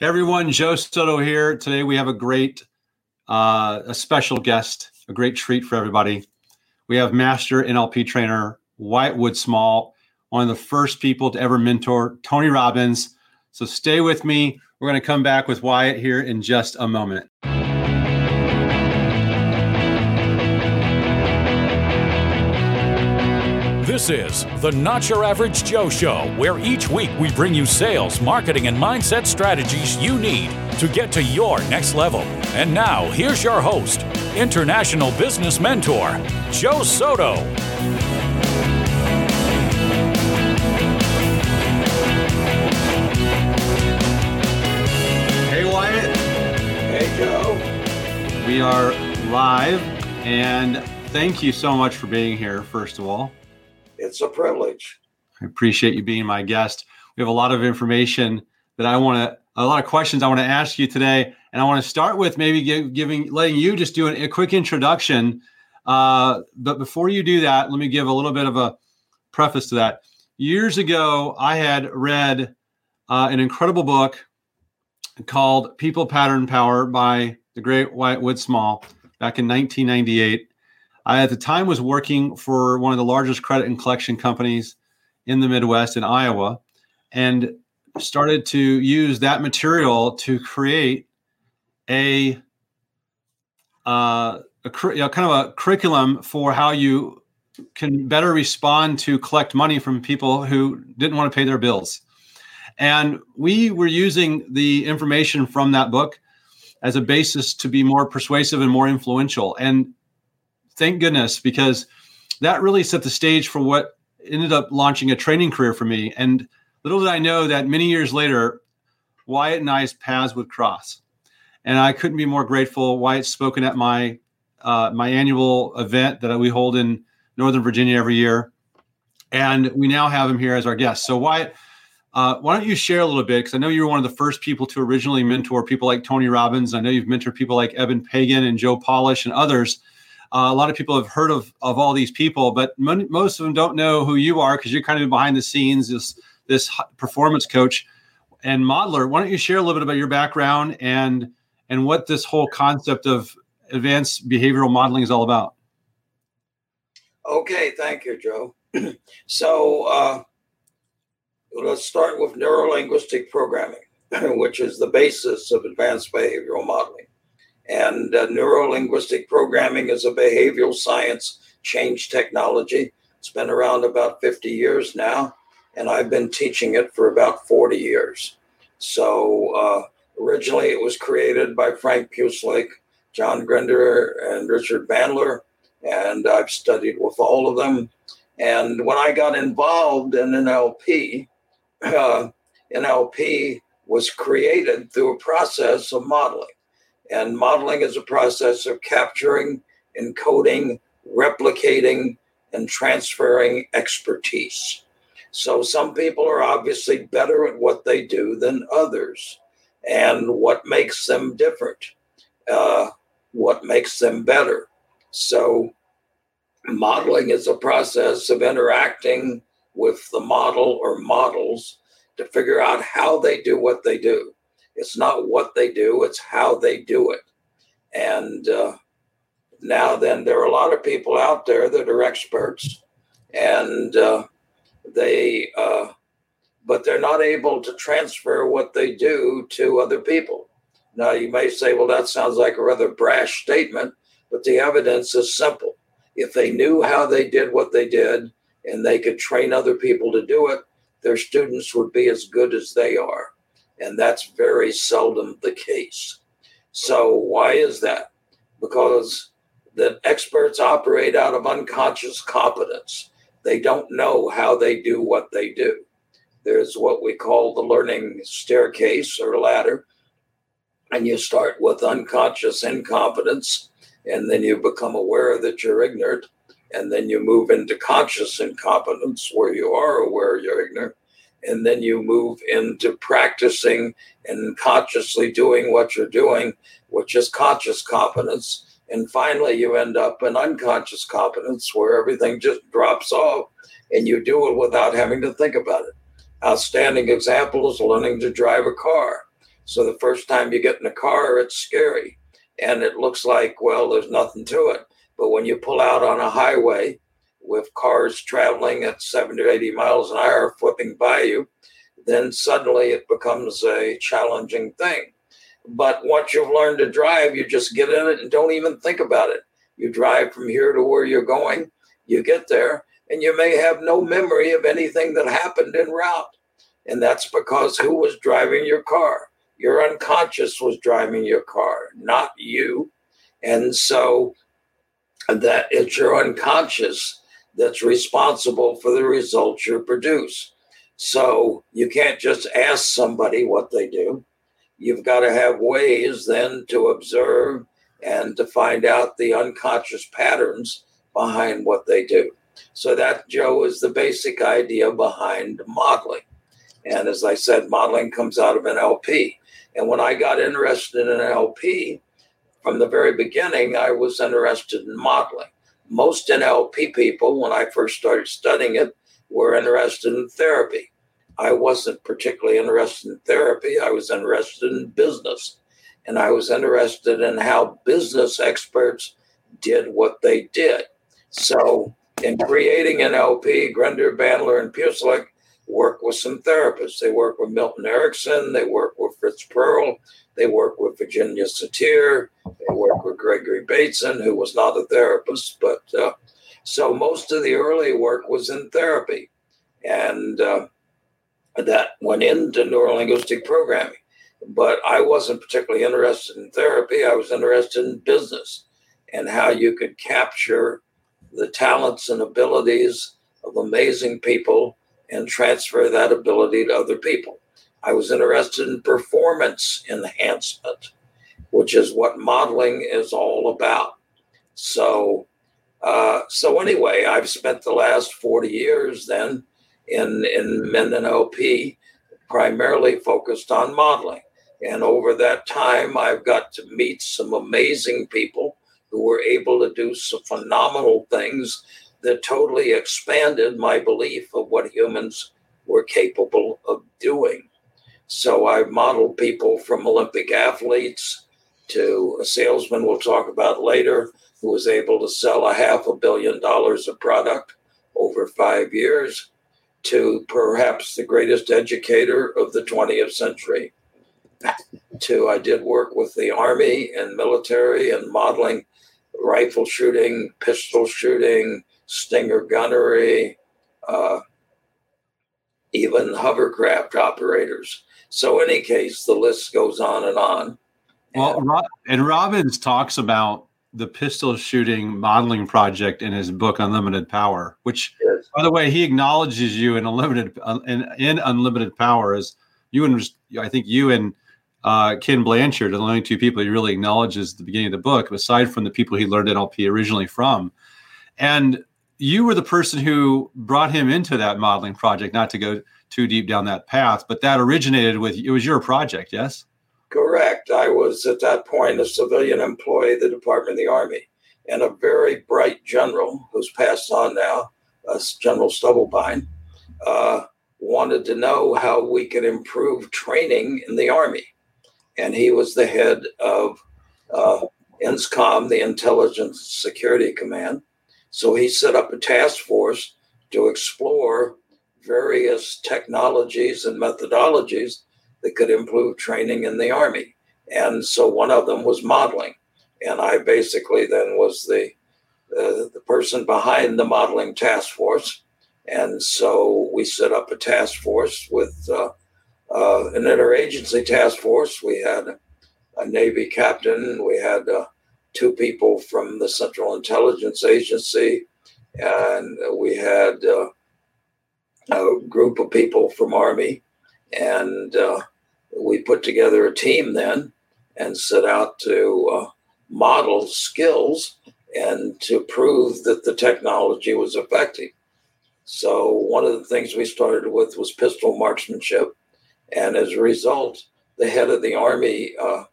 Hey everyone, Joe Soto here. Today we have a great, uh, a special guest, a great treat for everybody. We have master NLP trainer Wyatt Woodsmall, one of the first people to ever mentor Tony Robbins. So stay with me. We're going to come back with Wyatt here in just a moment. Is the Not Your Average Joe Show, where each week we bring you sales, marketing, and mindset strategies you need to get to your next level. And now, here's your host, international business mentor, Joe Soto. Hey, Wyatt. Hey, Joe. We are live, and thank you so much for being here, first of all. It's a privilege. I appreciate you being my guest. We have a lot of information that I want to, a lot of questions I want to ask you today, and I want to start with maybe give, giving, letting you just do a quick introduction. Uh, but before you do that, let me give a little bit of a preface to that. Years ago, I had read uh, an incredible book called People Pattern Power by the great Wyatt Woodsmall back in 1998. I, at the time, was working for one of the largest credit and collection companies in the Midwest in Iowa and started to use that material to create a, uh, a you know, kind of a curriculum for how you can better respond to collect money from people who didn't want to pay their bills. And we were using the information from that book as a basis to be more persuasive and more influential. And thank goodness because that really set the stage for what ended up launching a training career for me. And little did I know that many years later, Wyatt and I's paths would cross. And I couldn't be more grateful. Wyatt's spoken at my uh, my annual event that we hold in Northern Virginia every year, and we now have him here as our guest. So Wyatt, uh, why don't you share a little bit? Because I know you were one of the first people to originally mentor people like Tony Robbins. I know you've mentored people like Eben Pagan and Joe Polish and others. Uh, a lot of people have heard of of all these people, but mon- most of them don't know who you are because you're kind of behind the scenes, this this performance coach and modeler. Why don't you share a little bit about your background and and what this whole concept of advanced behavioral modeling is all about? Okay, thank you, Joe. so uh, let's start with neurolinguistic programming, which is the basis of advanced behavioral modeling. And uh, neuro linguistic programming is a behavioral science change technology. It's been around about 50 years now, and I've been teaching it for about 40 years. So uh, originally it was created by Frank Pucelik, John Grinder, and Richard Bandler, and I've studied with all of them. And when I got involved in NLP, uh, NLP was created through a process of modeling. And modeling is a process of capturing, encoding, replicating, and transferring expertise. So some people are obviously better at what they do than others. And what makes them different? Uh, what makes them better? So modeling is a process of interacting with the model or models to figure out how they do what they do. It's not what they do, it's how they do it. And uh, now, then, there are a lot of people out there that are experts and uh, they, uh, but they're not able to transfer what they do to other people. Now, you may say, well, that sounds like a rather brash statement, but the evidence is simple. If they knew how they did what they did and they could train other people to do it, their students would be as good as they are and that's very seldom the case. So, why is that? Because the experts operate out of unconscious competence. They don't know how they do what they do. There's what we call the learning staircase or ladder. And you start with unconscious incompetence, and then you become aware that you're ignorant. And then you move into conscious incompetence, where you are aware you're ignorant and then you move into practicing and consciously doing what you're doing, which is conscious competence. And finally, you end up in unconscious competence where everything just drops off and you do it without having to think about it. Outstanding example is learning to drive a car. So the first time you get in a car, it's scary. And it looks like, well, there's nothing to it. But when you pull out on a highway with cars traveling at 70 or 80 miles an hour flipping by you, then suddenly it becomes a challenging thing. But once you've learned to drive, you just get in it and don't even think about it. You drive from here to where you're going, you get there, and you may have no memory of anything that happened en route. And that's because who was driving your car? Your unconscious was driving your car, not you. And so that it's your unconscious that's responsible for the results you produce. So you can't just ask somebody what they do. You've got to have ways then to observe and to find out the unconscious patterns behind what they do. So that, Joe, is the basic idea behind modeling. And as I said, modeling comes out of NLP. And when I got interested in NLP, from the very beginning, I was interested in modeling. Most NLP people, when I first started studying it, were interested in therapy. I wasn't particularly interested in therapy. I was interested in business. And I was interested in how business experts did what they did. So, in creating NLP, Grinder, Bandler, and Pucelik work with some therapists. They work with Milton Erickson, they work with Fritz Perls, they work with Virginia Satir, they work Gregory Bateson, who was not a therapist, but uh, so most of the early work was in therapy, and uh, that went into neurolinguistic programming. But I wasn't particularly interested in therapy. I was interested in business and how you could capture the talents and abilities of amazing people and transfer that ability to other people. I was interested in performance enhancement, which is what modeling is all about. So, uh, so anyway, I've spent the last 40 years then in, in NLP primarily focused on modeling. And over that time, I've got to meet some amazing people who were able to do some phenomenal things that totally expanded my belief of what humans were capable of doing. So I modeled people from Olympic athletes to a salesman we'll talk about later who was able to sell a half a billion dollars of product over five years to perhaps the greatest educator of the 20th century. To I did work with the army and military and modeling rifle shooting, pistol shooting, Stinger gunnery, uh, even hovercraft operators. So, in any case, the list goes on and on. Well, and Robbins talks about the pistol shooting modeling project in his book Unlimited Power, which, yes. by the way, he acknowledges you in unlimited in, in unlimited power as you and I think you and uh, Ken Blanchard are the only two people he really acknowledges at the beginning of the book, aside from the people he learned NLP originally from. And you were the person who brought him into that modeling project, not to go too deep down that path, but that originated with it was your project, yes? Correct. I was at that point a civilian employee of the Department of the Army and a very bright general who's passed on now, uh, General Stubblebine, uh, wanted to know how we could improve training in the Army. And he was the head of uh, INSCOM, the Intelligence Security Command so he set up a task force to explore various technologies and methodologies that could improve training in the Army. And so one of them was modeling. And I basically then was the, uh, the person behind the modeling task force. And so we set up a task force with uh, uh, an interagency task force. We had a Navy captain, we had uh, two people from the Central Intelligence Agency, and we had uh, a group of people from Army, and uh, we put together a team then and set out to uh, model skills and to prove that the technology was effective. So one of the things we started with was pistol marksmanship, and as a result, the head of the Army uh,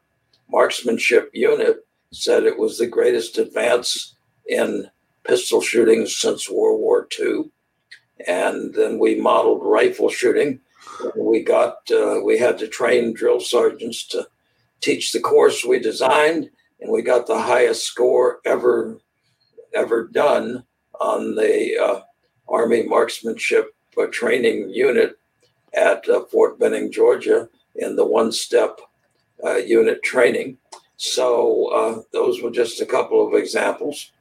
marksmanship unit said it was the greatest advance in pistol shooting since World War II. And then we modeled rifle shooting we got uh, we had to train drill sergeants to teach the course we designed, and we got the highest score ever ever done on the uh, Army Marksmanship uh, Training Unit at uh, Fort Benning, Georgia, in the one-step uh, unit training. So uh, those were just a couple of examples.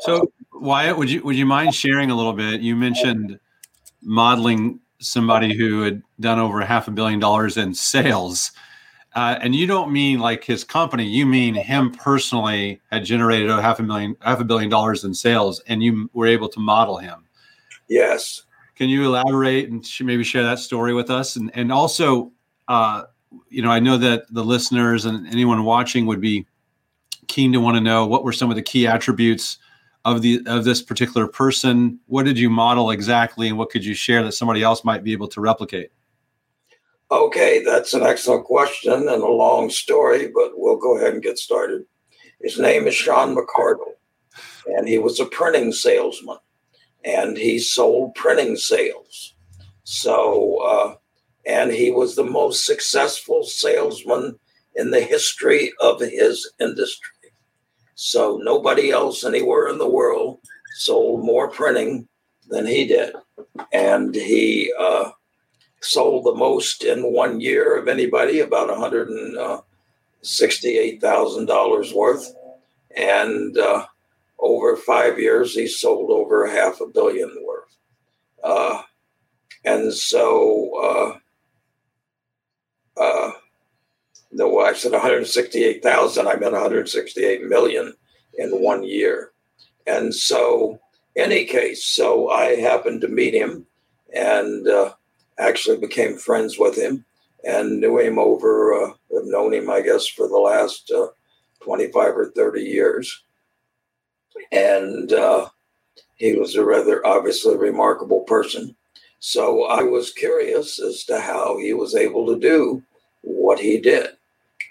So Wyatt, would you would you mind sharing a little bit? You mentioned modeling somebody who had done over half a billion dollars in sales. Uh, and you don't mean like his company, you mean him personally had generated a half a million, half a billion dollars in sales, and you were able to model him. Yes. Can you elaborate and maybe share that story with us? And and also, uh, you know, I know that the listeners and anyone watching would be keen to want to know what were some of the key attributes of the of this particular person what did you model exactly and what could you share that somebody else might be able to replicate? Okay that's an excellent question and a long story but we'll go ahead and get started. His name is sean mccardle and he was a printing salesman and he sold printing sales. So uh, and he was the most successful salesman in the history of his industry so nobody else anywhere in the world sold more printing than he did. And he uh, sold the most in one year of anybody, about $168,000 worth. And uh, over five years, he sold over half a billion worth. Uh, and so, uh, uh, no, I said 168,000. I meant 168 million in one year. And so, any case, so I happened to meet him and uh, actually became friends with him and knew him over, uh, have known him, I guess, for the last uh, 25 or 30 years. And uh, he was a rather obviously remarkable person. So I was curious as to how he was able to do what he did.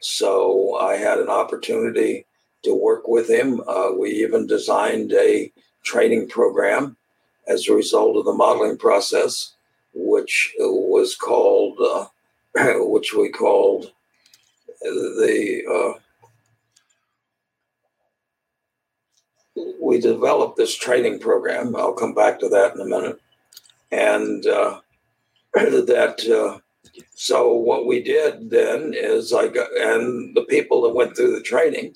So I had an opportunity to work with him. Uh, we even designed a training program as a result of the modeling process, which was called, uh, which we called the. Uh, we developed this training program. I'll come back to that in a minute, and uh, that uh, so what we did then is I got, and the people that went through the training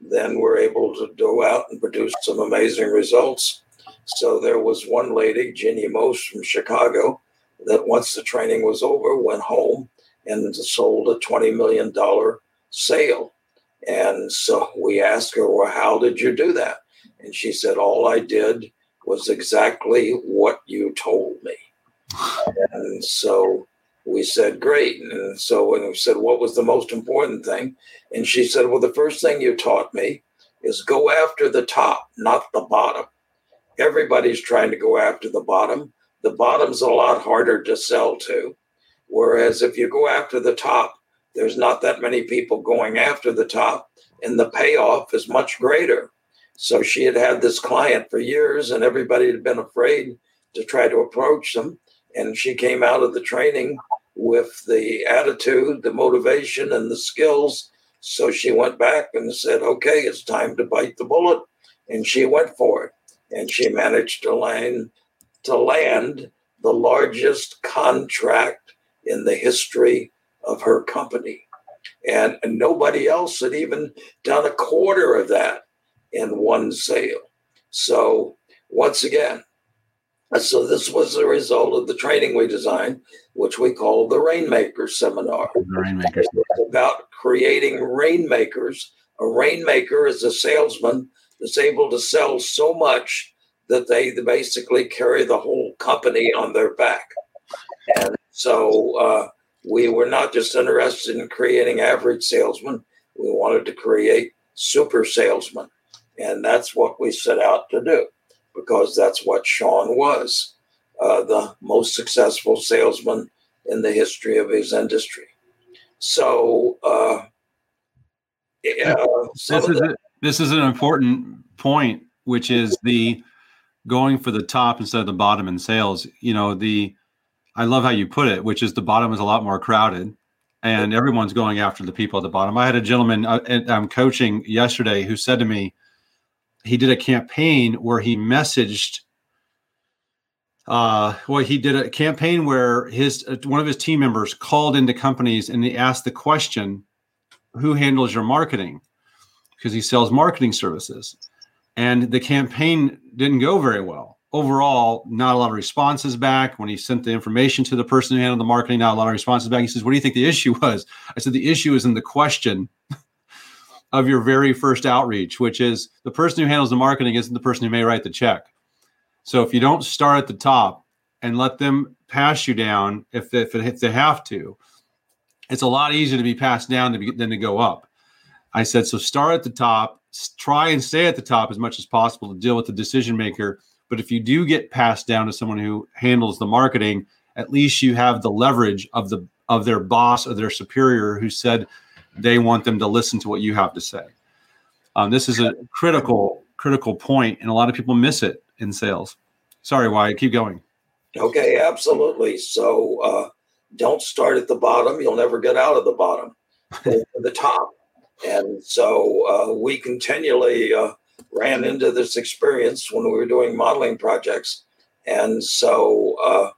then were able to go out and produce some amazing results. So there was one lady, Ginny Most from Chicago, that once the training was over, went home and sold a $20 million sale. And so we asked her, Well, how did you do that? And she said, All I did was exactly what you told me. And so we said, Great. And so when we said, What was the most important thing? And she said, Well, the first thing you taught me is go after the top, not the bottom. Everybody's trying to go after the bottom. The bottom's a lot harder to sell to. Whereas if you go after the top, there's not that many people going after the top, and the payoff is much greater. So she had had this client for years, and everybody had been afraid to try to approach them. And she came out of the training with the attitude, the motivation, and the skills. So she went back and said, okay, it's time to bite the bullet. And she went for it. And she managed to land, to land the largest contract in the history of her company. And, and nobody else had even done a quarter of that in one sale. So, once again, so this was the result of the training we designed, which we call the Rainmaker Seminar. The Rainmaker. It's about creating rainmakers. A rainmaker is a salesman that's able to sell so much that they basically carry the whole company on their back. And so uh, we were not just interested in creating average salesmen, we wanted to create super salesmen. And that's what we set out to do because that's what Sean was uh, the most successful salesman in the history of his industry. So, uh, yeah, this is this is an important point, which is the going for the top instead of the bottom in sales. You know, the I love how you put it, which is the bottom is a lot more crowded and everyone's going after the people at the bottom. I had a gentleman uh, I'm coaching yesterday who said to me, he did a campaign where he messaged uh, well, he did a campaign where his uh, one of his team members called into companies and he asked the question, "Who handles your marketing?" Because he sells marketing services, and the campaign didn't go very well. Overall, not a lot of responses back. When he sent the information to the person who handled the marketing, not a lot of responses back. He says, "What do you think the issue was?" I said, "The issue is in the question." of your very first outreach, which is the person who handles the marketing isn't the person who may write the check so if you don't start at the top and let them pass you down, if they, if, they have to, it's a lot easier to be passed down than, be, than to go up. I said, so start at the top, try and stay at the top as much as possible to deal with the decision maker. But if you do get passed down to someone who handles the marketing, at least you have the leverage of the of their boss or their superior who said they want them to listen to what you have to say. Um, this is a critical critical point, and a lot of people miss it in sales. Sorry, Wyatt, keep going. Okay, absolutely. So uh, don't start at the bottom. You'll never get out of the bottom. To the top. And so uh, we continually uh, ran into this experience when we were doing modeling projects. And so uh,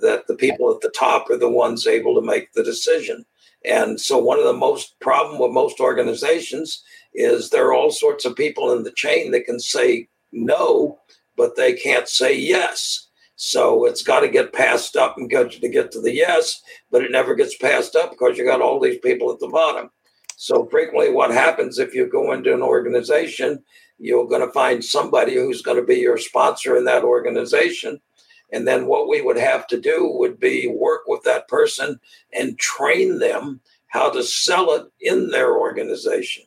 that the people at the top are the ones able to make the decision. And so one of the most problem with most organizations is there are all sorts of people in the chain that can say no but they can't say yes. So it's got to get passed up and get to get to the yes, but it never gets passed up because you got all these people at the bottom. So frequently, what happens if you go into an organization, you're going to find somebody who's going to be your sponsor in that organization. And then what we would have to do would be work with that person and train them how to sell it in their organization.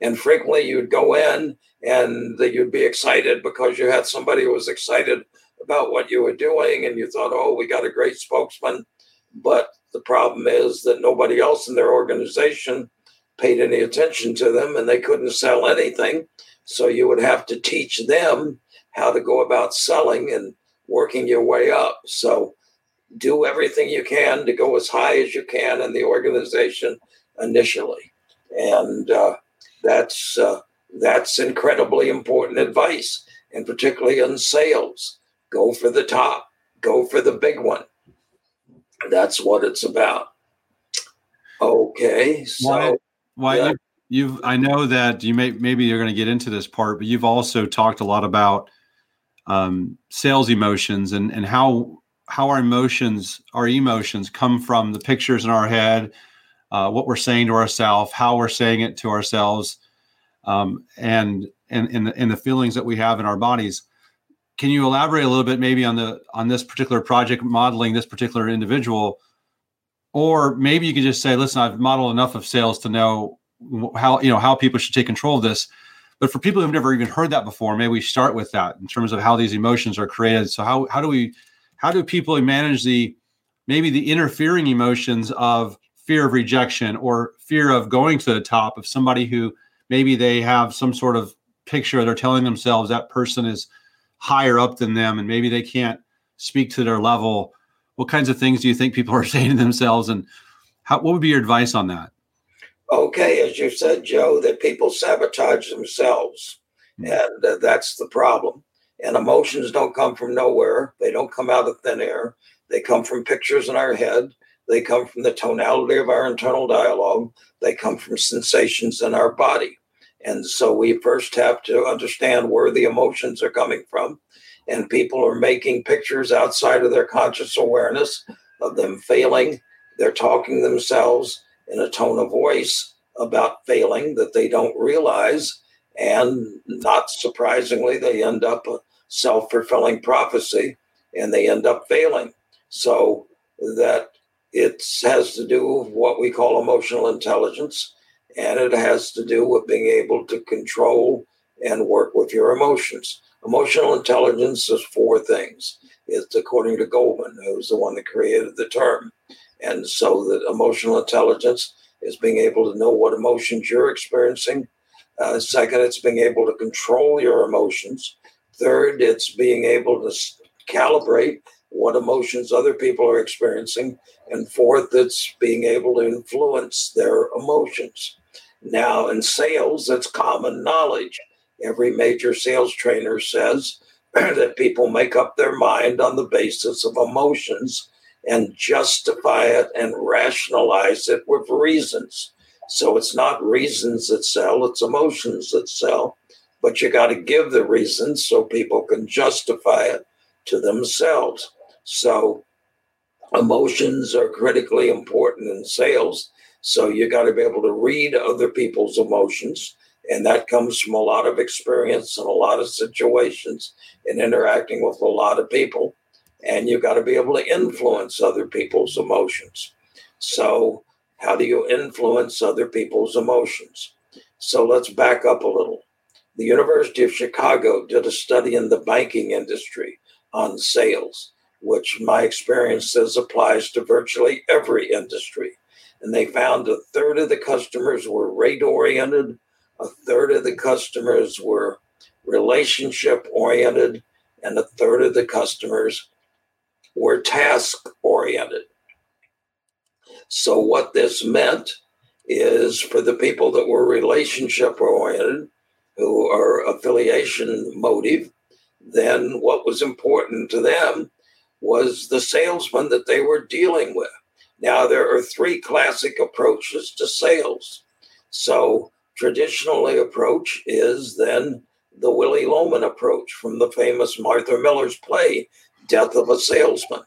And frequently, you'd go in and you'd be excited because you had somebody who was excited about what you were doing and you thought, oh, we got a great spokesman. But the problem is that nobody else in their organization paid any attention to them and they couldn't sell anything. So you would have to teach them how to go about selling and working your way up. So do everything you can to go as high as you can in the organization initially. And uh, that's uh, that's incredibly important advice, and particularly in sales. Go for the top, go for the big one. That's what it's about. Okay, so why, why yeah. you, have I know that you may maybe you're going to get into this part, but you've also talked a lot about um, sales emotions and and how how our emotions our emotions come from the pictures in our head, uh, what we're saying to ourselves, how we're saying it to ourselves um, and and and the, and the feelings that we have in our bodies. Can you elaborate a little bit, maybe on the on this particular project modeling this particular individual, or maybe you could just say, "Listen, I've modeled enough of sales to know how you know how people should take control of this." But for people who've never even heard that before, maybe we start with that in terms of how these emotions are created. So how how do we how do people manage the maybe the interfering emotions of fear of rejection or fear of going to the top of somebody who maybe they have some sort of picture they're telling themselves that person is higher up than them and maybe they can't speak to their level what kinds of things do you think people are saying to themselves and how, what would be your advice on that okay as you said joe that people sabotage themselves. Mm-hmm. and uh, that's the problem. And emotions don't come from nowhere. They don't come out of thin air. They come from pictures in our head. They come from the tonality of our internal dialogue. They come from sensations in our body. And so we first have to understand where the emotions are coming from. And people are making pictures outside of their conscious awareness of them failing. They're talking themselves in a tone of voice about failing that they don't realize. And not surprisingly, they end up a self fulfilling prophecy and they end up failing. So that it has to do with what we call emotional intelligence and it has to do with being able to control and work with your emotions. Emotional intelligence is four things. It's according to Goleman, who's the one that created the term. And so that emotional intelligence is being able to know what emotions you're experiencing. Uh, second, it's being able to control your emotions. Third, it's being able to calibrate what emotions other people are experiencing. And fourth, it's being able to influence their emotions. Now, in sales, it's common knowledge. Every major sales trainer says that people make up their mind on the basis of emotions and justify it and rationalize it with reasons. So it's not reasons that sell, it's emotions that sell. But you got to give the reasons so people can justify it to themselves. So emotions are critically important in sales. So you got to be able to read other people's emotions. And that comes from a lot of experience and a lot of situations and interacting with a lot of people. And you've got to be able to influence other people's emotions. So, how do you influence other people's emotions? So, let's back up a little. The University of Chicago did a study in the banking industry on sales which my experience says applies to virtually every industry. And they found a third of the customers were rate oriented, a third of the customers were relationship oriented, and a third of the customers were task oriented. So, what this meant is for the people that were relationship oriented, who are affiliation motive, then what was important to them was the salesman that they were dealing with. Now, there are three classic approaches to sales. So, traditionally, approach is then the Willy Loman approach from the famous Arthur Miller's play, Death of a Salesman.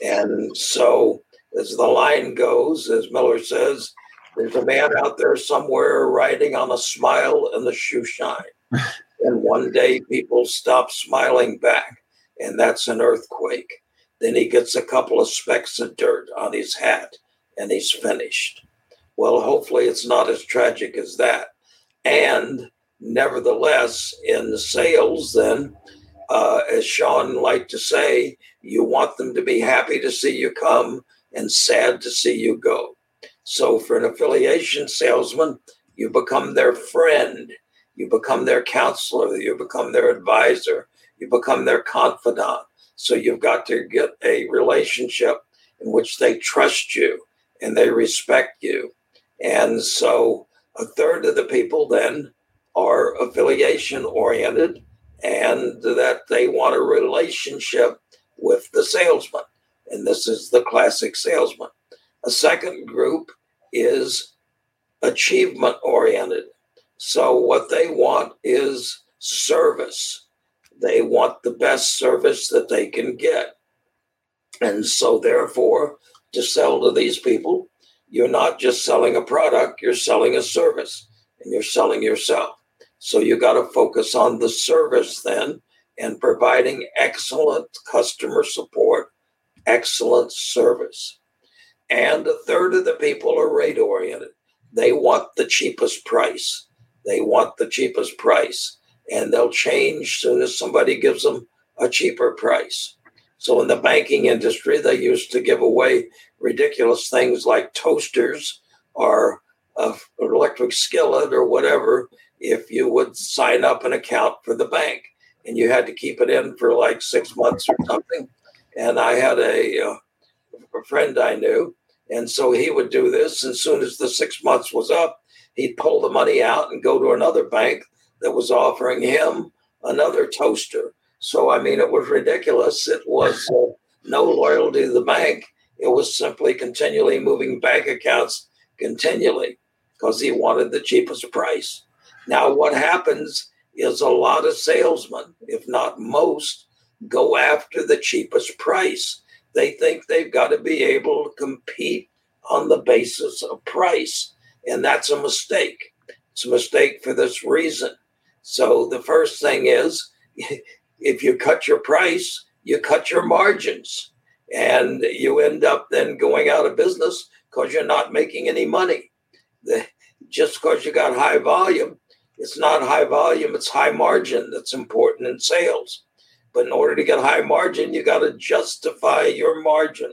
And so, as the line goes, as Miller says, there's a man out there somewhere riding on a smile and a shoe shine. and one day people stop smiling back, and that's an earthquake. Then he gets a couple of specks of dirt on his hat and he's finished. Well, hopefully it's not as tragic as that. And nevertheless, in sales, then, uh, as Sean liked to say, you want them to be happy to see you come and sad to see you go. So for an affiliation salesman, you become their friend, you become their counselor, you become their advisor, you become their confidant. So you've got to get a relationship in which they trust you and they respect you. And so a third of the people then are affiliation oriented and that they want a relationship with the salesman. And this is the classic salesman. A second group is achievement oriented. So what they want is service. They want the best service that they can get. And so, therefore, to sell to these people, you're not just selling a product, you're selling a service and you're selling yourself. So, you got to focus on the service then and providing excellent customer support, excellent service. And a third of the people are rate oriented. They want the cheapest price. They want the cheapest price and they'll change soon as somebody gives them a cheaper price. So in the banking industry, they used to give away ridiculous things like toasters or an electric skillet or whatever if you would sign up an account for the bank and you had to keep it in for like six months or something. And I had a, uh, a friend I knew, and so he would do this. As soon as the six months was up, he'd pull the money out and go to another bank that was offering him another toaster. So, I mean, it was ridiculous. It was uh, no loyalty to the bank. It was simply continually moving bank accounts continually because he wanted the cheapest price. Now, what happens is a lot of salesmen, if not most, go after the cheapest price. They think they've got to be able to compete on the basis of price. And that's a mistake. It's a mistake for this reason. So the first thing is if you cut your price, you cut your margins and you end up then going out of business because you're not making any money. The, just because you got high volume, it's not high volume, it's high margin that's important in sales. But in order to get high margin, you got to justify your margin.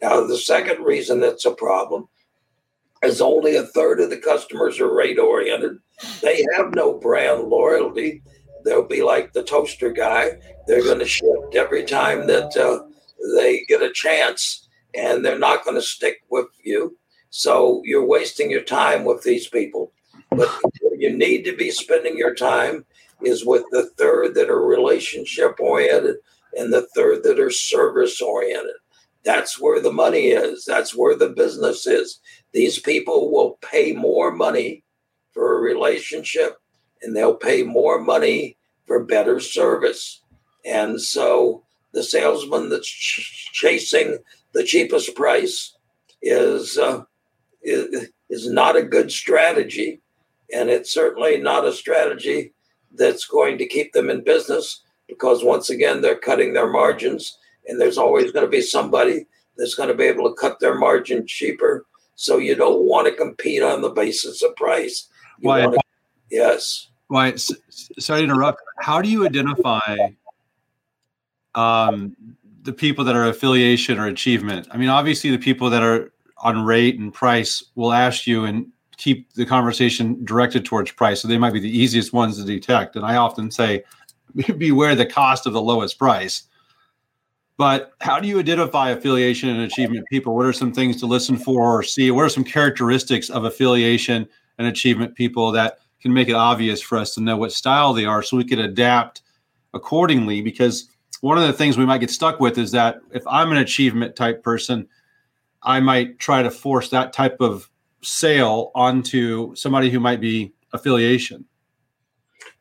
Now, the second reason that's a problem is only a third of the customers are rate oriented. They have no brand loyalty. They'll be like the toaster guy. They're going to shift every time that uh, they get a chance and they're not going to stick with you. So you're wasting your time with these people. But you need to be spending your time is with the third that are relationship oriented and the third that are service oriented. That's where the money is. That's where the business is. These people will pay more money for a relationship and they'll pay more money for better service. And so the salesman that's ch- chasing the cheapest price is, uh, is is not a good strategy, and it's certainly not a strategy that's going to keep them in business because once again they're cutting their margins, and there's always going to be somebody that's going to be able to cut their margin cheaper. So you don't want to compete on the basis of price. You Why? To, yes. Why? Sorry to interrupt. How do you identify um, the people that are affiliation or achievement? I mean, obviously, the people that are on rate and price will ask you and keep the conversation directed towards price. So they might be the easiest ones to detect. And I often say, beware the cost of the lowest price. But how do you identify affiliation and achievement people? What are some things to listen for or see? What are some characteristics of affiliation and achievement people that can make it obvious for us to know what style they are so we could adapt accordingly? Because one of the things we might get stuck with is that if I'm an achievement type person, I might try to force that type of sale onto somebody who might be affiliation.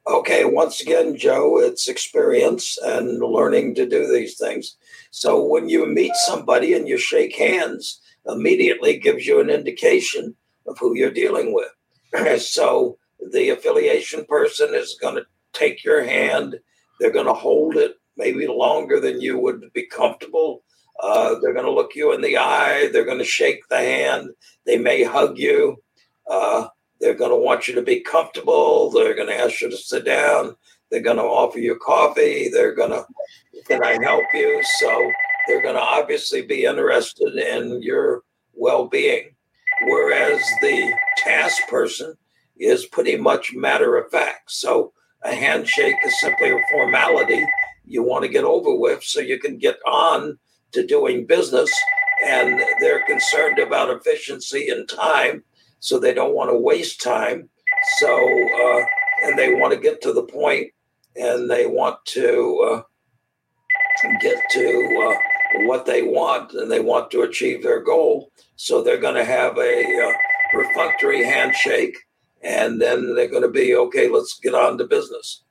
Okay, once again, Joe, it's experience and learning to do these things. So when you meet somebody and you shake hands, immediately gives you an indication of who you're dealing with. so the affiliation person is going to take your hand, they're going to hold it maybe longer than you would be comfortable. Uh, they're going to look you in the eye. They're going to shake the hand. They may hug you. Uh, they're going to want you to be comfortable. They're going to ask you to sit down. They're going to offer you coffee. They're going to, can I help you? So they're going to obviously be interested in your well being. Whereas the task person is pretty much matter of fact. So a handshake is simply a formality you want to get over with so you can get on to doing business and they're concerned about efficiency and time so they don't want to waste time. So uh, and they want to get to the point and they want to uh, get to uh, what they want and they want to achieve their goal. So they're going to have a uh, perfunctory handshake and then they're going to be okay let's get on to business.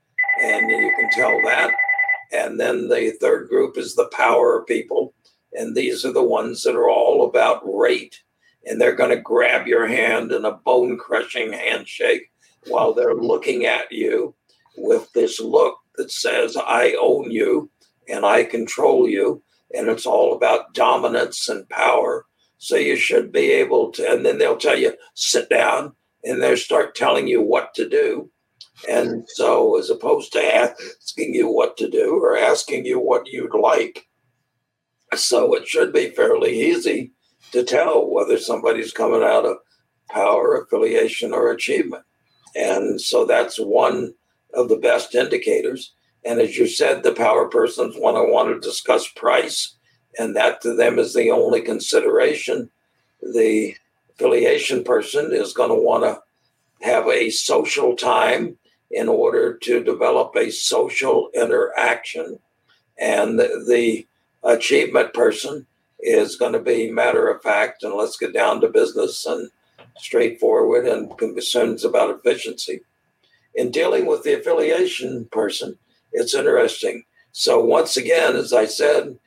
And you can tell that and then the third group is the power people. And these are the ones that are all about rate. And they're going to grab your hand in a bone crushing handshake while they're looking at you with this look that says, I own you and I control you. And it's all about dominance and power. So you should be able to, and then they'll tell you, sit down, and they'll start telling you what to do. And so, as opposed to asking you what to do or asking you what you'd like, so it should be fairly easy to tell whether somebody's coming out of power, affiliation, or achievement. And so that's one of the best indicators. And as you said, the power persons want to want to discuss price, and that to them is the only consideration. The affiliation person is going to want to have a social time in order to develop a social interaction. And the, the achievement person is going to be matter of fact and let's get down to business and straightforward and concerns about efficiency. In dealing with the affiliation person, it's interesting. So, once again, as I said,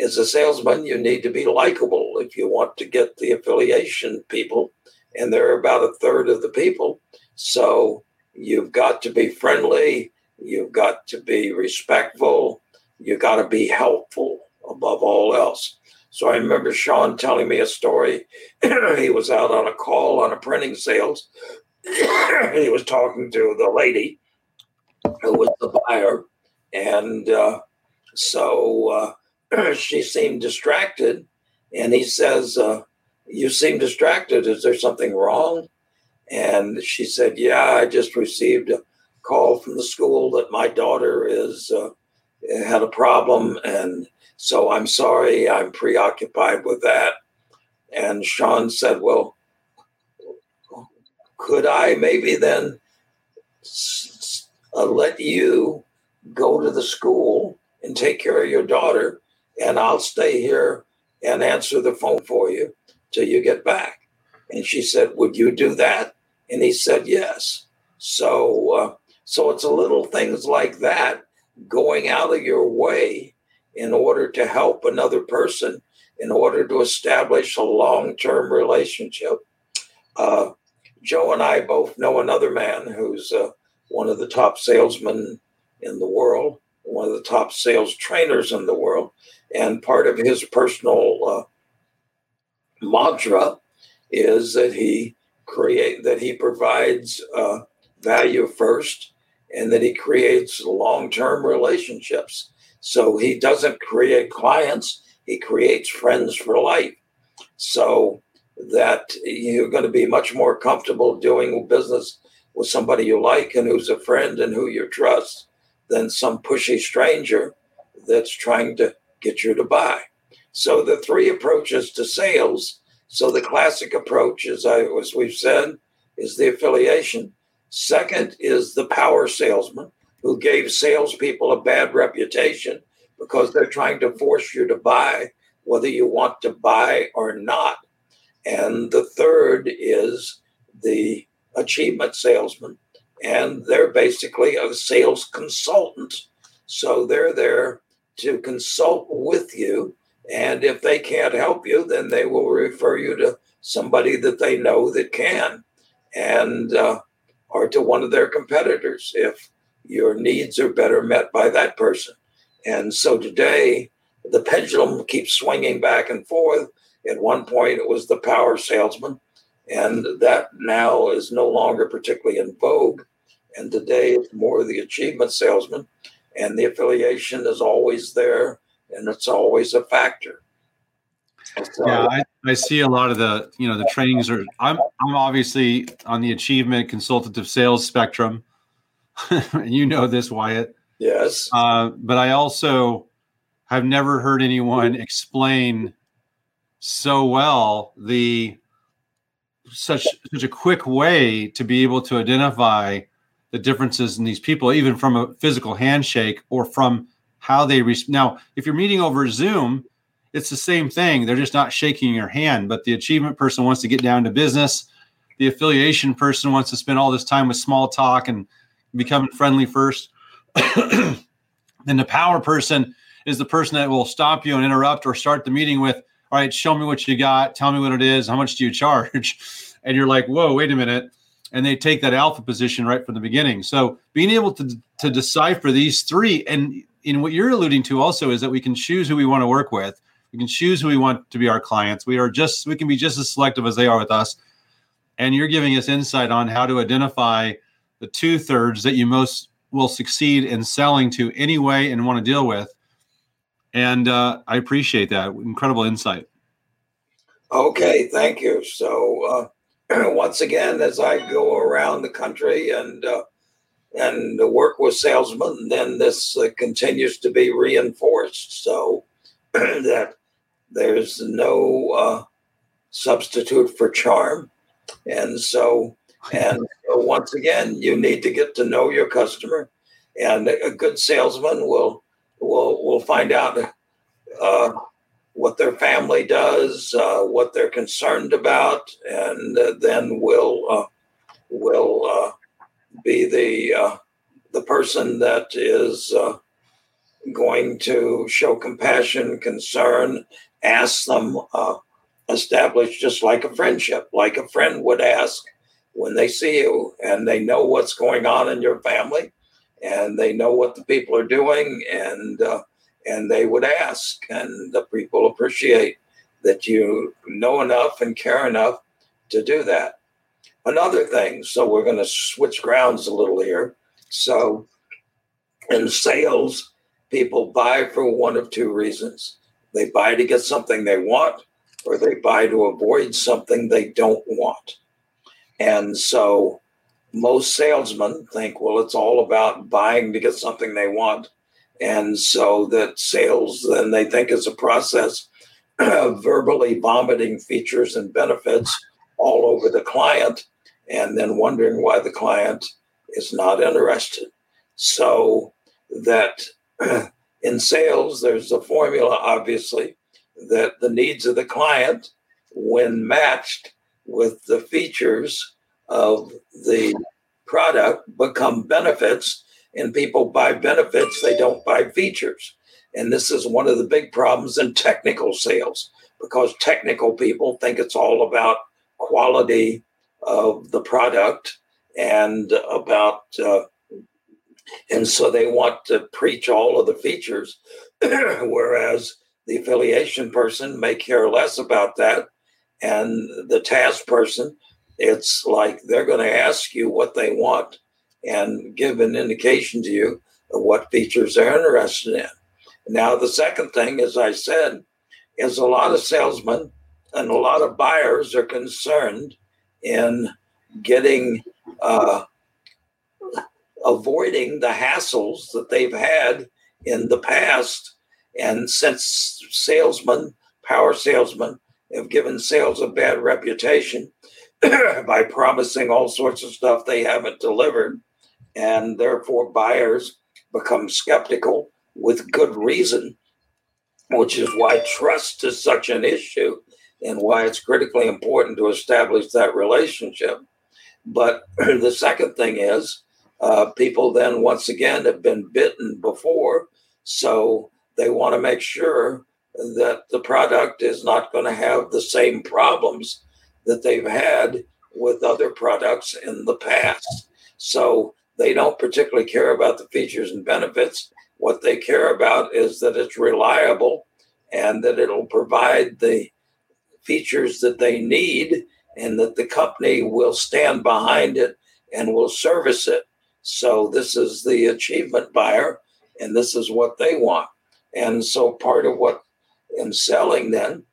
as a salesman, you need to be likable if you want to get the affiliation people, and they're about a third of the people. So, You've got to be friendly. You've got to be respectful. You've got to be helpful above all else. So I remember Sean telling me a story. he was out on a call on a printing sales. he was talking to the lady who was the buyer. And uh, so uh, she seemed distracted. And he says, uh, You seem distracted. Is there something wrong? And she said, Yeah, I just received a call from the school that my daughter is uh, had a problem and So I'm sorry, I'm preoccupied with that. And Sean said, Well, could I maybe then uh, let you go to the school and take care of your daughter, and I'll stay here and answer the phone for you till you get back? And she said, Would you do that? And he said, Yes. So, uh, so it's a little things like that going out of your way in order to help another person, in order to establish a long term relationship. Uh, Joe and I both know another man who's uh, one of the top salesmen in the world, one of the top sales trainers in the world. And part of his personal uh, mantra is that he create that he provides uh, value first and that he creates long-term relationships. So he doesn't create clients he creates friends for life. So that you're going to be much more comfortable doing business with somebody you like and who's a friend and who you trust than some pushy stranger that's trying to get you to buy so the three approaches to sales so the classic approach, as I as we've said, is the affiliation. Second is the power salesman who gave salespeople a bad reputation because they're trying to force you to buy whether you want to buy or not. And the third is the achievement salesman. And they're basically a sales consultant. So they're there to consult with you and if they can't help you, then they will refer you to somebody that they know that can, and uh, or to one of their competitors if your needs are better met by that person. And so today, the pendulum keeps swinging back and forth. At one point, it was the power salesman, and that now is no longer particularly in vogue. And today, it's more the achievement salesman, and the affiliation is always there and it's always a factor. So, yeah, I, I see a lot of the you know the trainings are. I'm I'm obviously on the achievement consultative sales spectrum. And you know this, Wyatt. Yes. Uh, but I also have never heard anyone explain so well the such such a quick way to be able to identify the differences in these people, even from a physical handshake or from how they re- now if you're meeting over zoom it's the same thing. They're just not shaking your hand but the achievement person wants to get down to business. The affiliation person wants to spend all this time with small talk and becoming friendly first. Then the power person is the person that will stop you and interrupt or start the meeting with all right show me what you got. Tell me what it is. How much do you charge? And you're like whoa wait a minute. And they take that alpha position right from the beginning. So being able to to decipher these three and in what you're alluding to also is that we can choose who we want to work with. We can choose who we want to be our clients. We are just we can be just as selective as they are with us. And you're giving us insight on how to identify the two thirds that you most will succeed in selling to anyway and want to deal with. And uh, I appreciate that incredible insight. Okay, thank you. So uh, once again, as I go around the country and uh, and work with salesmen, then this uh, continues to be reinforced so that there's no uh, substitute for charm. And so, and once again, you need to get to know your customer, and a good salesman will will will find out uh, what their family does, uh, what they're concerned about, and uh, then will uh, will be the uh, the person that is uh, going to show compassion, concern, ask them, uh, establish just like a friendship, like a friend would ask when they see you, and they know what's going on in your family, and they know what the people are doing, and uh, and they would ask, and the people appreciate that you know enough and care enough to do that another thing. So we're going to switch grounds a little here. So in sales, people buy for one of two reasons they buy to get something they want, or they buy to avoid something they don't want. And so most salesmen think, well, it's all about buying to get something they want. And so that sales then they think is a process of verbally vomiting features and benefits all over the client and then wondering why the client is not interested. So that in sales, there's a formula, obviously, that the needs of the client, when matched with the features of the product, become benefits. And people buy benefits, they don't buy features. And this is one of the big problems in technical sales because technical people think it's all about quality of the product and about uh, and so they want to preach all of the features, whereas the affiliation person may care less about that. And the task person, it's like they're going to ask you what they want and give an indication to you of what features they're interested in. Now, the second thing, as I said, is a lot of salesmen and a lot of buyers are concerned in getting uh, avoiding the hassles that they've had in the past. And since salesmen, power salesmen, have given sales a bad reputation by promising all sorts of stuff they haven't delivered, and therefore buyers become skeptical with good reason, which is why trust is such an issue and why it's critically important to establish that relationship. But the second thing is, uh, people then once again have been bitten before, so they want to make sure that the product is not going to have the same problems that they've had with other products in the past. So they don't particularly care about the features and benefits. What they care about is that it's reliable and that it'll provide the features that they need and that the company will stand behind it and will service it. So this is the achievement buyer, and this is what they want. And so part of what in selling then,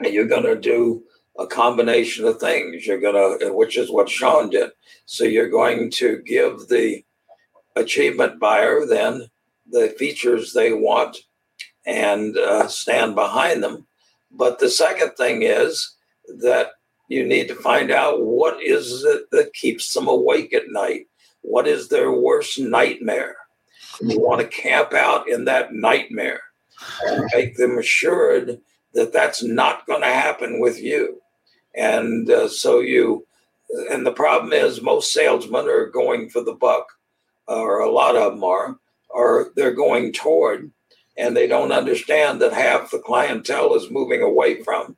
you're going to do a combination of things. You're going to, which is what Sean did. So you're going to give the achievement buyer then the features they want and uh, stand behind them. But the second thing is that you need to find out what is it that keeps them awake at night what is their worst nightmare? You want to camp out in that nightmare and make them assured that that's not going to happen with you. And uh, so you, and the problem is most salesmen are going for the buck, or a lot of them are, or they're going toward, and they don't understand that half the clientele is moving away from.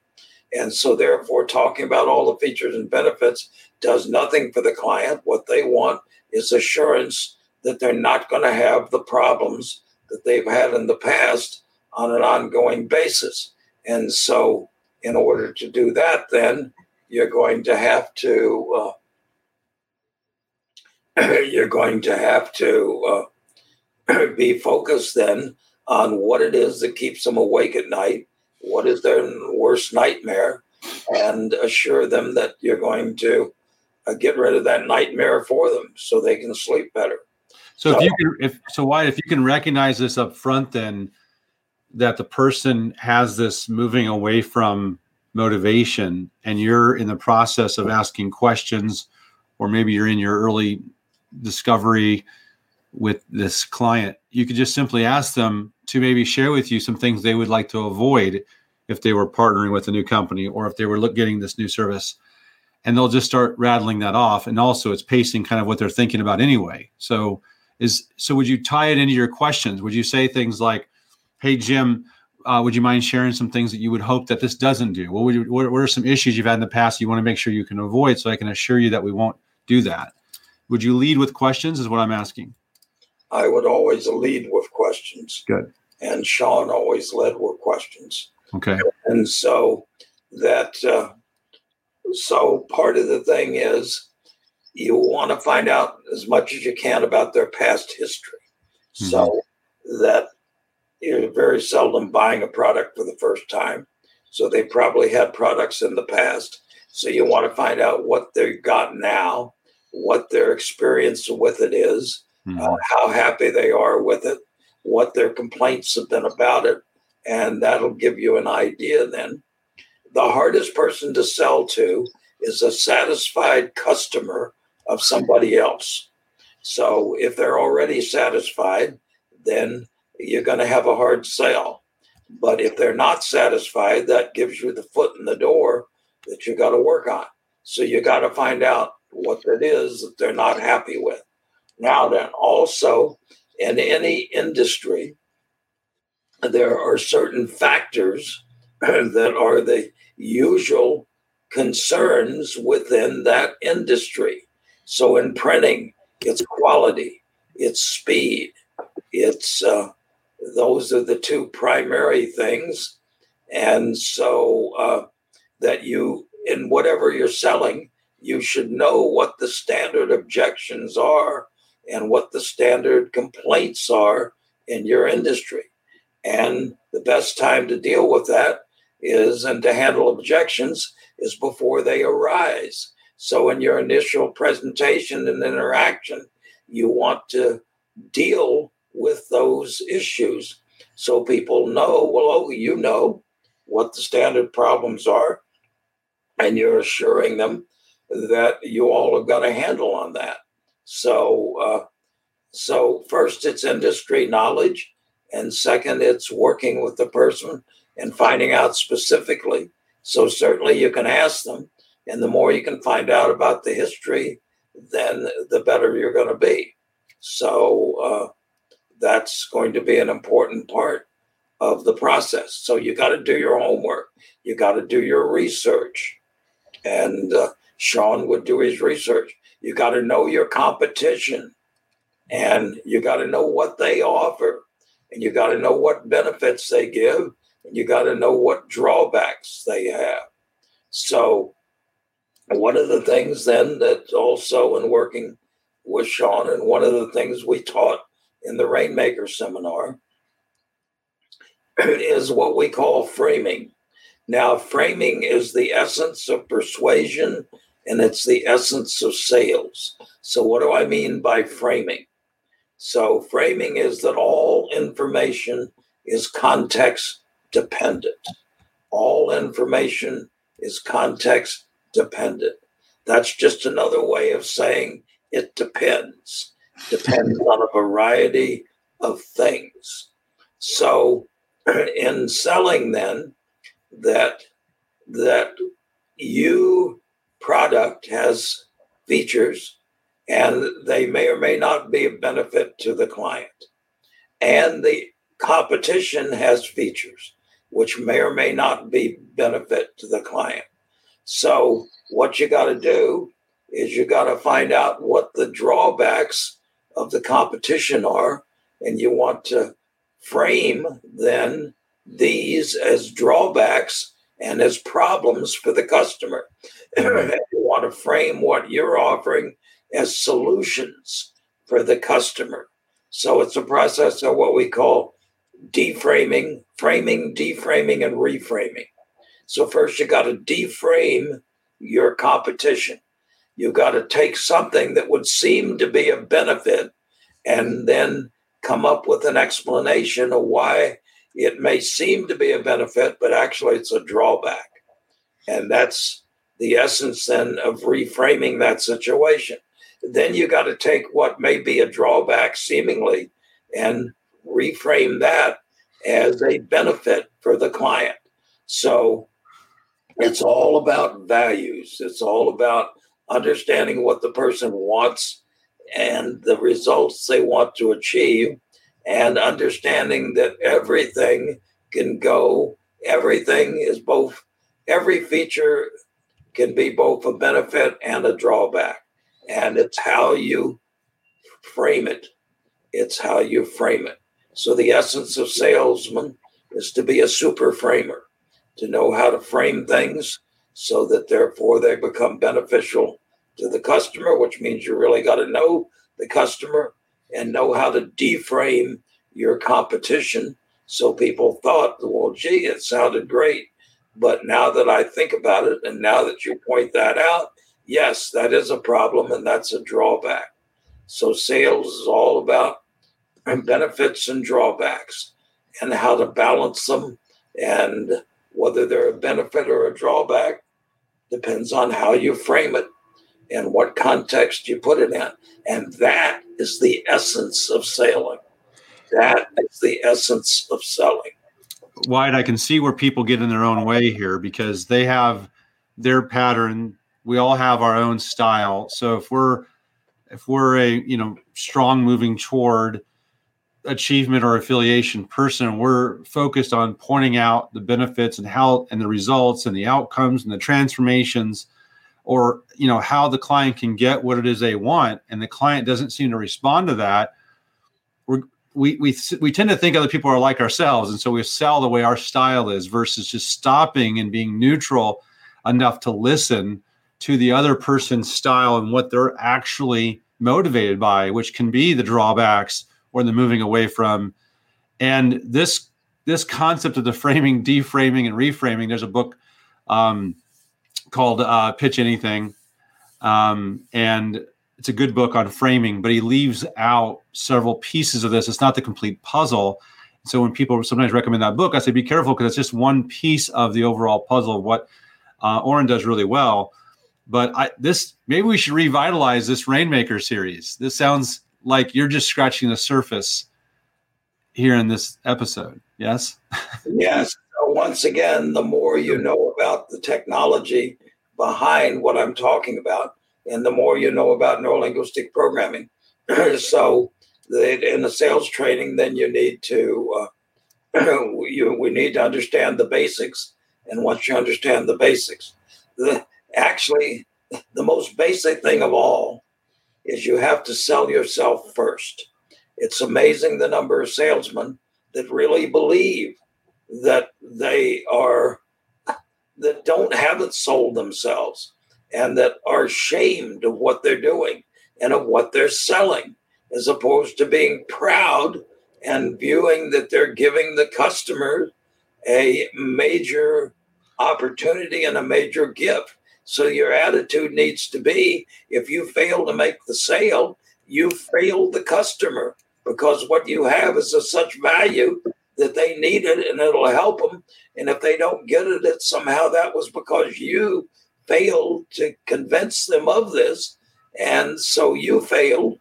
And so, therefore, talking about all the features and benefits does nothing for the client. What they want is assurance that they're not going to have the problems that they've had in the past on an ongoing basis. And so, in order to do that, then you're going to have to uh, you're going to have to uh, be focused then on what it is that keeps them awake at night, what is their worst nightmare, and assure them that you're going to uh, get rid of that nightmare for them so they can sleep better. So, so if you can, if so, why if you can recognize this up front, then that the person has this moving away from motivation, and you're in the process of asking questions, or maybe you're in your early discovery with this client, you could just simply ask them to maybe share with you some things they would like to avoid if they were partnering with a new company or if they were look, getting this new service. And they'll just start rattling that off. And also it's pacing kind of what they're thinking about anyway. So is so would you tie it into your questions? Would you say things like hey jim uh, would you mind sharing some things that you would hope that this doesn't do? What would you, what, what are some issues you've had in the past you want to make sure you can avoid so i can assure you that we won't do that? Would you lead with questions is what i'm asking i would always lead with questions good and sean always led with questions okay and so that uh, so part of the thing is you want to find out as much as you can about their past history mm-hmm. so that you're very seldom buying a product for the first time. So they probably had products in the past. So you want to find out what they've got now, what their experience with it is, uh, how happy they are with it, what their complaints have been about it, and that'll give you an idea then. The hardest person to sell to is a satisfied customer of somebody else. So if they're already satisfied, then you're going to have a hard sale. But if they're not satisfied, that gives you the foot in the door that you got to work on. So you got to find out what it is that they're not happy with. Now, then, also in any industry, there are certain factors that are the usual concerns within that industry. So in printing, it's quality, it's speed, it's uh, those are the two primary things. And so uh, that you, in whatever you're selling, you should know what the standard objections are and what the standard complaints are in your industry. And the best time to deal with that is and to handle objections is before they arise. So, in your initial presentation and interaction, you want to deal with those issues so people know, well, oh, you know what the standard problems are, and you're assuring them that you all have got a handle on that. So, uh, so first it's industry knowledge, and second it's working with the person and finding out specifically. So certainly you can ask them, and the more you can find out about the history, then the better you're going to be. So uh, that's going to be an important part of the process. So you got to do your homework. You got to do your research, and uh, Sean would do his research. You got to know your competition and you got to know what they offer and you got to know what benefits they give and you got to know what drawbacks they have. So, one of the things then that also in working with Sean, and one of the things we taught in the Rainmaker seminar is what we call framing. Now, framing is the essence of persuasion and it's the essence of sales. So, what do I mean by framing? So, framing is that all information is context dependent. All information is context dependent. That's just another way of saying it depends. Depends on a variety of things. So, in selling, then, that that you product has features and they may or may not be of benefit to the client. And the competition has features which may or may not be benefit to the client. So what you got to do is you got to find out what the drawbacks of the competition are and you want to frame then these as drawbacks and as problems for the customer. you want to frame what you're offering as solutions for the customer. So it's a process of what we call deframing, framing, deframing, and reframing. So first you got to deframe your competition. You got to take something that would seem to be a benefit and then come up with an explanation of why it may seem to be a benefit, but actually it's a drawback. And that's the essence then of reframing that situation. Then you got to take what may be a drawback seemingly and reframe that as a benefit for the client. So it's all about values. It's all about understanding what the person wants and the results they want to achieve and understanding that everything can go, everything is both, every feature can be both a benefit and a drawback. And it's how you frame it. It's how you frame it. So the essence of salesman is to be a super framer, to know how to frame things so that therefore they become beneficial to the customer, which means you really got to know the customer and know how to deframe your competition. So people thought, well, gee, it sounded great. But now that I think about it, and now that you point that out, yes, that is a problem and that's a drawback. So sales is all about benefits and drawbacks and how to balance them and whether they're a benefit or a drawback depends on how you frame it and what context you put it in. And that is the essence of sailing. That is the essence of selling. Wyatt, I can see where people get in their own way here because they have their pattern. We all have our own style. So if we're if we're a you know strong moving toward achievement or affiliation person we're focused on pointing out the benefits and how and the results and the outcomes and the transformations or you know how the client can get what it is they want and the client doesn't seem to respond to that we're, we we we tend to think other people are like ourselves and so we sell the way our style is versus just stopping and being neutral enough to listen to the other person's style and what they're actually motivated by which can be the drawbacks or the moving away from. And this this concept of the framing, deframing, and reframing. There's a book um, called uh, Pitch Anything, um, and it's a good book on framing. But he leaves out several pieces of this. It's not the complete puzzle. So when people sometimes recommend that book, I say be careful because it's just one piece of the overall puzzle of what uh, Oren does really well. But I, this maybe we should revitalize this Rainmaker series. This sounds like you're just scratching the surface here in this episode. Yes? yes. So once again, the more you know about the technology behind what I'm talking about, and the more you know about neurolinguistic programming. so, in the sales training, then you need to uh, you, we need to understand the basics. And once you understand the basics, the, actually the most basic thing of all is you have to sell yourself first. It's amazing the number of salesmen that really believe that they are that don't haven't sold themselves and that are ashamed of what they're doing and of what they're selling as opposed to being proud and viewing that they're giving the customer a major opportunity and a major gift. So your attitude needs to be if you fail to make the sale, you failed the customer because what you have is of such value that they need it and it'll help them. And if they don't get it, it somehow that was because you failed to convince them of this. And so you failed.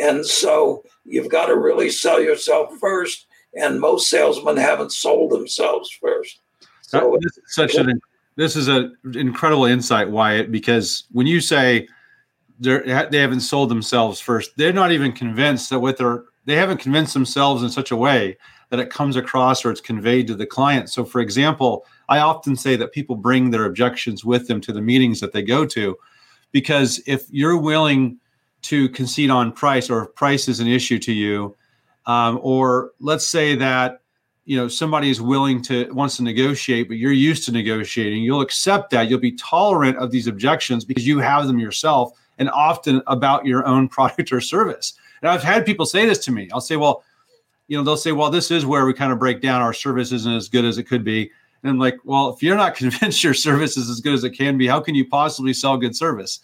And so you've got to really sell yourself first. And most salesmen haven't sold themselves first. So such an this is an incredible insight, Wyatt, because when you say they haven't sold themselves first, they're not even convinced that what they're they haven't convinced themselves in such a way that it comes across or it's conveyed to the client. So, for example, I often say that people bring their objections with them to the meetings that they go to, because if you're willing to concede on price or if price is an issue to you, um, or let's say that you know somebody is willing to wants to negotiate but you're used to negotiating you'll accept that you'll be tolerant of these objections because you have them yourself and often about your own product or service and i've had people say this to me i'll say well you know they'll say well this is where we kind of break down our service isn't as good as it could be and i'm like well if you're not convinced your service is as good as it can be how can you possibly sell good service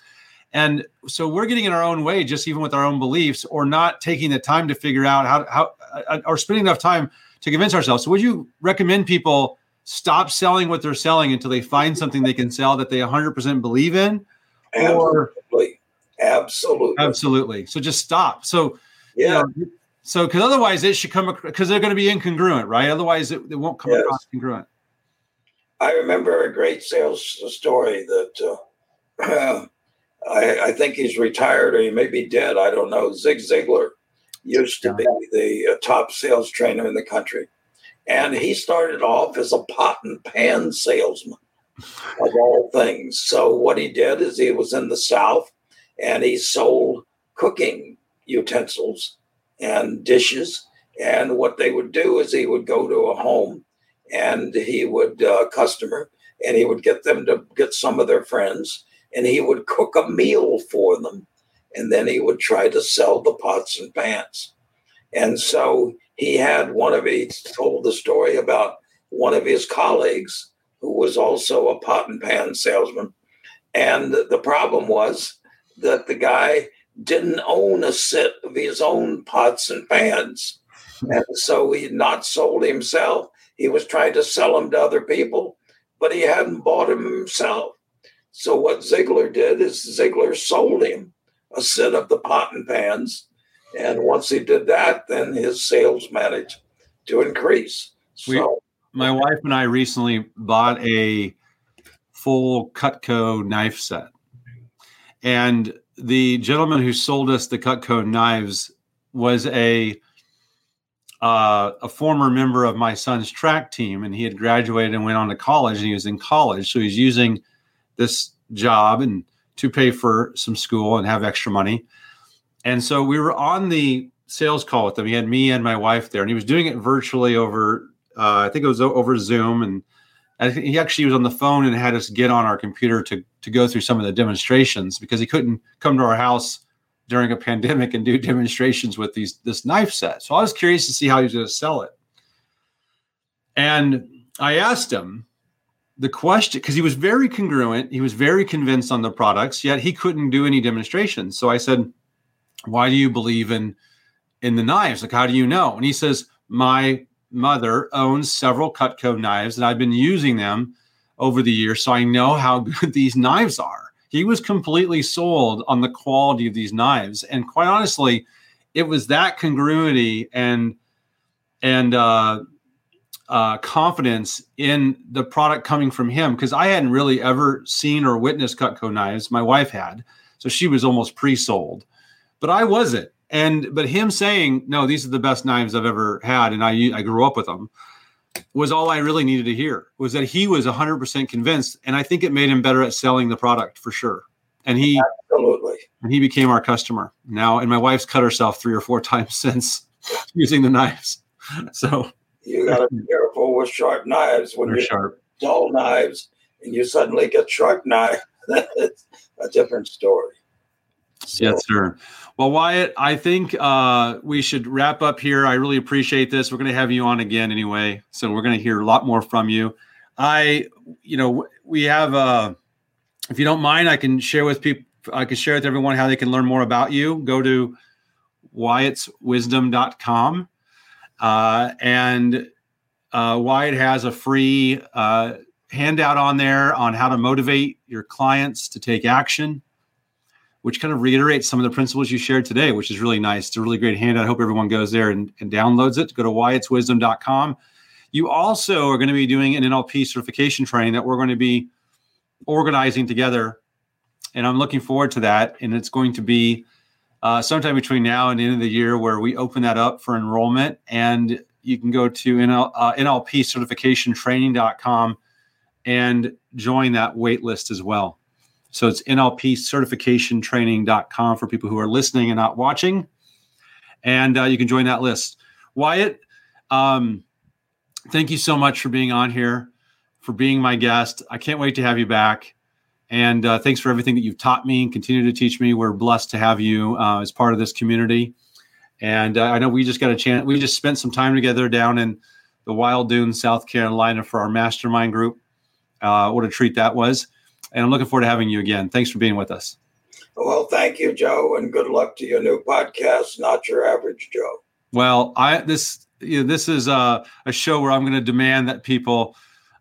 and so we're getting in our own way just even with our own beliefs or not taking the time to figure out how how uh, or spending enough time to convince ourselves. So, would you recommend people stop selling what they're selling until they find something they can sell that they 100% believe in? Absolutely. Absolutely. Absolutely. So, just stop. So, yeah. You know, so, because otherwise it should come because they're going to be incongruent, right? Otherwise, it, it won't come yes. across congruent. I remember a great sales story that uh, I, I, think he's retired or he may be dead. I don't know. Zig Ziglar used to be the uh, top sales trainer in the country. And he started off as a pot and pan salesman of all things. So, what he did is he was in the South and he sold cooking utensils and dishes. And what they would do is he would go to a home and he would, uh, customer, and he would get them to get some of their friends and he would cook a meal for them and then he would try to sell the pots and pans. And so he had one of he told the story about one of his colleagues who was also a pot and pan salesman. And the problem was that the guy didn't own a set of his own pots and pans. and so he not sold himself. He was trying to sell them to other people, but he hadn't bought them himself. So what Ziglar did is Ziglar sold him a set of the pot and pans. And once he did that, then his sales managed to increase. So we, my wife and I recently bought a full Cutco knife set. And the gentleman who sold us the Cutco knives was a uh, a former member of my son's track team, and he had graduated and went on to college, and he was in college, so he's using this job and to pay for some school and have extra money. And so we were on the sales call with him. He had me and my wife there, and he was doing it virtually over. Uh, I think it was over Zoom, and He actually was on the phone and had us get on our computer to to go through some of the demonstrations because he couldn't come to our house during a pandemic and do demonstrations with these this knife set. So I was curious to see how he was going to sell it. And I asked him the question because he was very congruent, he was very convinced on the products, yet he couldn't do any demonstrations. So I said, "Why do you believe in in the knives? Like how do you know?" And he says, "My mother owns several Cutco knives and I've been using them over the years, so I know how good these knives are." he was completely sold on the quality of these knives and quite honestly it was that congruity and and uh, uh, confidence in the product coming from him because I hadn't really ever seen or witnessed Cutco knives. My wife had, so she was almost pre-sold, but I wasn't. And but him saying, "No, these are the best knives I've ever had," and I I grew up with them was all I really needed to hear was that he was 100% convinced and I think it made him better at selling the product for sure. And he absolutely and he became our customer. Now and my wife's cut herself 3 or 4 times since using the knives. So you got to be careful with sharp knives when you're sharp dull knives and you suddenly get sharp knife. That's a different story. So. Yes, sir. Well, Wyatt, I think uh, we should wrap up here. I really appreciate this. We're going to have you on again anyway, so we're going to hear a lot more from you. I, you know, we have. Uh, if you don't mind, I can share with people. I can share with everyone how they can learn more about you. Go to wyattswisdom.com. Uh, and uh, Wyatt has a free uh, handout on there on how to motivate your clients to take action which kind of reiterates some of the principles you shared today, which is really nice. It's a really great handout. I hope everyone goes there and, and downloads it. Go to wyattswisdom.com. You also are going to be doing an NLP certification training that we're going to be organizing together. And I'm looking forward to that. And it's going to be uh, sometime between now and the end of the year where we open that up for enrollment. And you can go to NL, uh, NLPcertificationtraining.com and join that wait list as well. So it's NLPcertificationtraining.com for people who are listening and not watching. And uh, you can join that list. Wyatt, um, thank you so much for being on here, for being my guest. I can't wait to have you back. And uh, thanks for everything that you've taught me and continue to teach me. We're blessed to have you uh, as part of this community. And uh, I know we just got a chance, we just spent some time together down in the Wild Dunes, South Carolina for our mastermind group. Uh, what a treat that was and I'm looking forward to having you again. Thanks for being with us. Well, thank you, Joe, and good luck to your new podcast, Not Your Average Joe. Well, I this you know, this is a, a show where I'm going to demand that people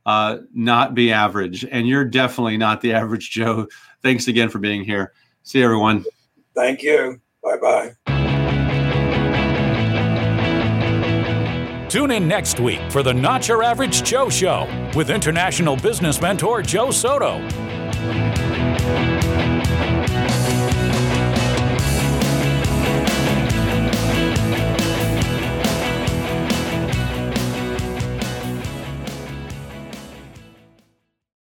uh, not be average, and you're definitely not the average Joe. Thanks again for being here. See you, everyone. Thank you. Bye bye. Tune in next week for the Not Your Average Joe Show with international business mentor Joe Soto. You.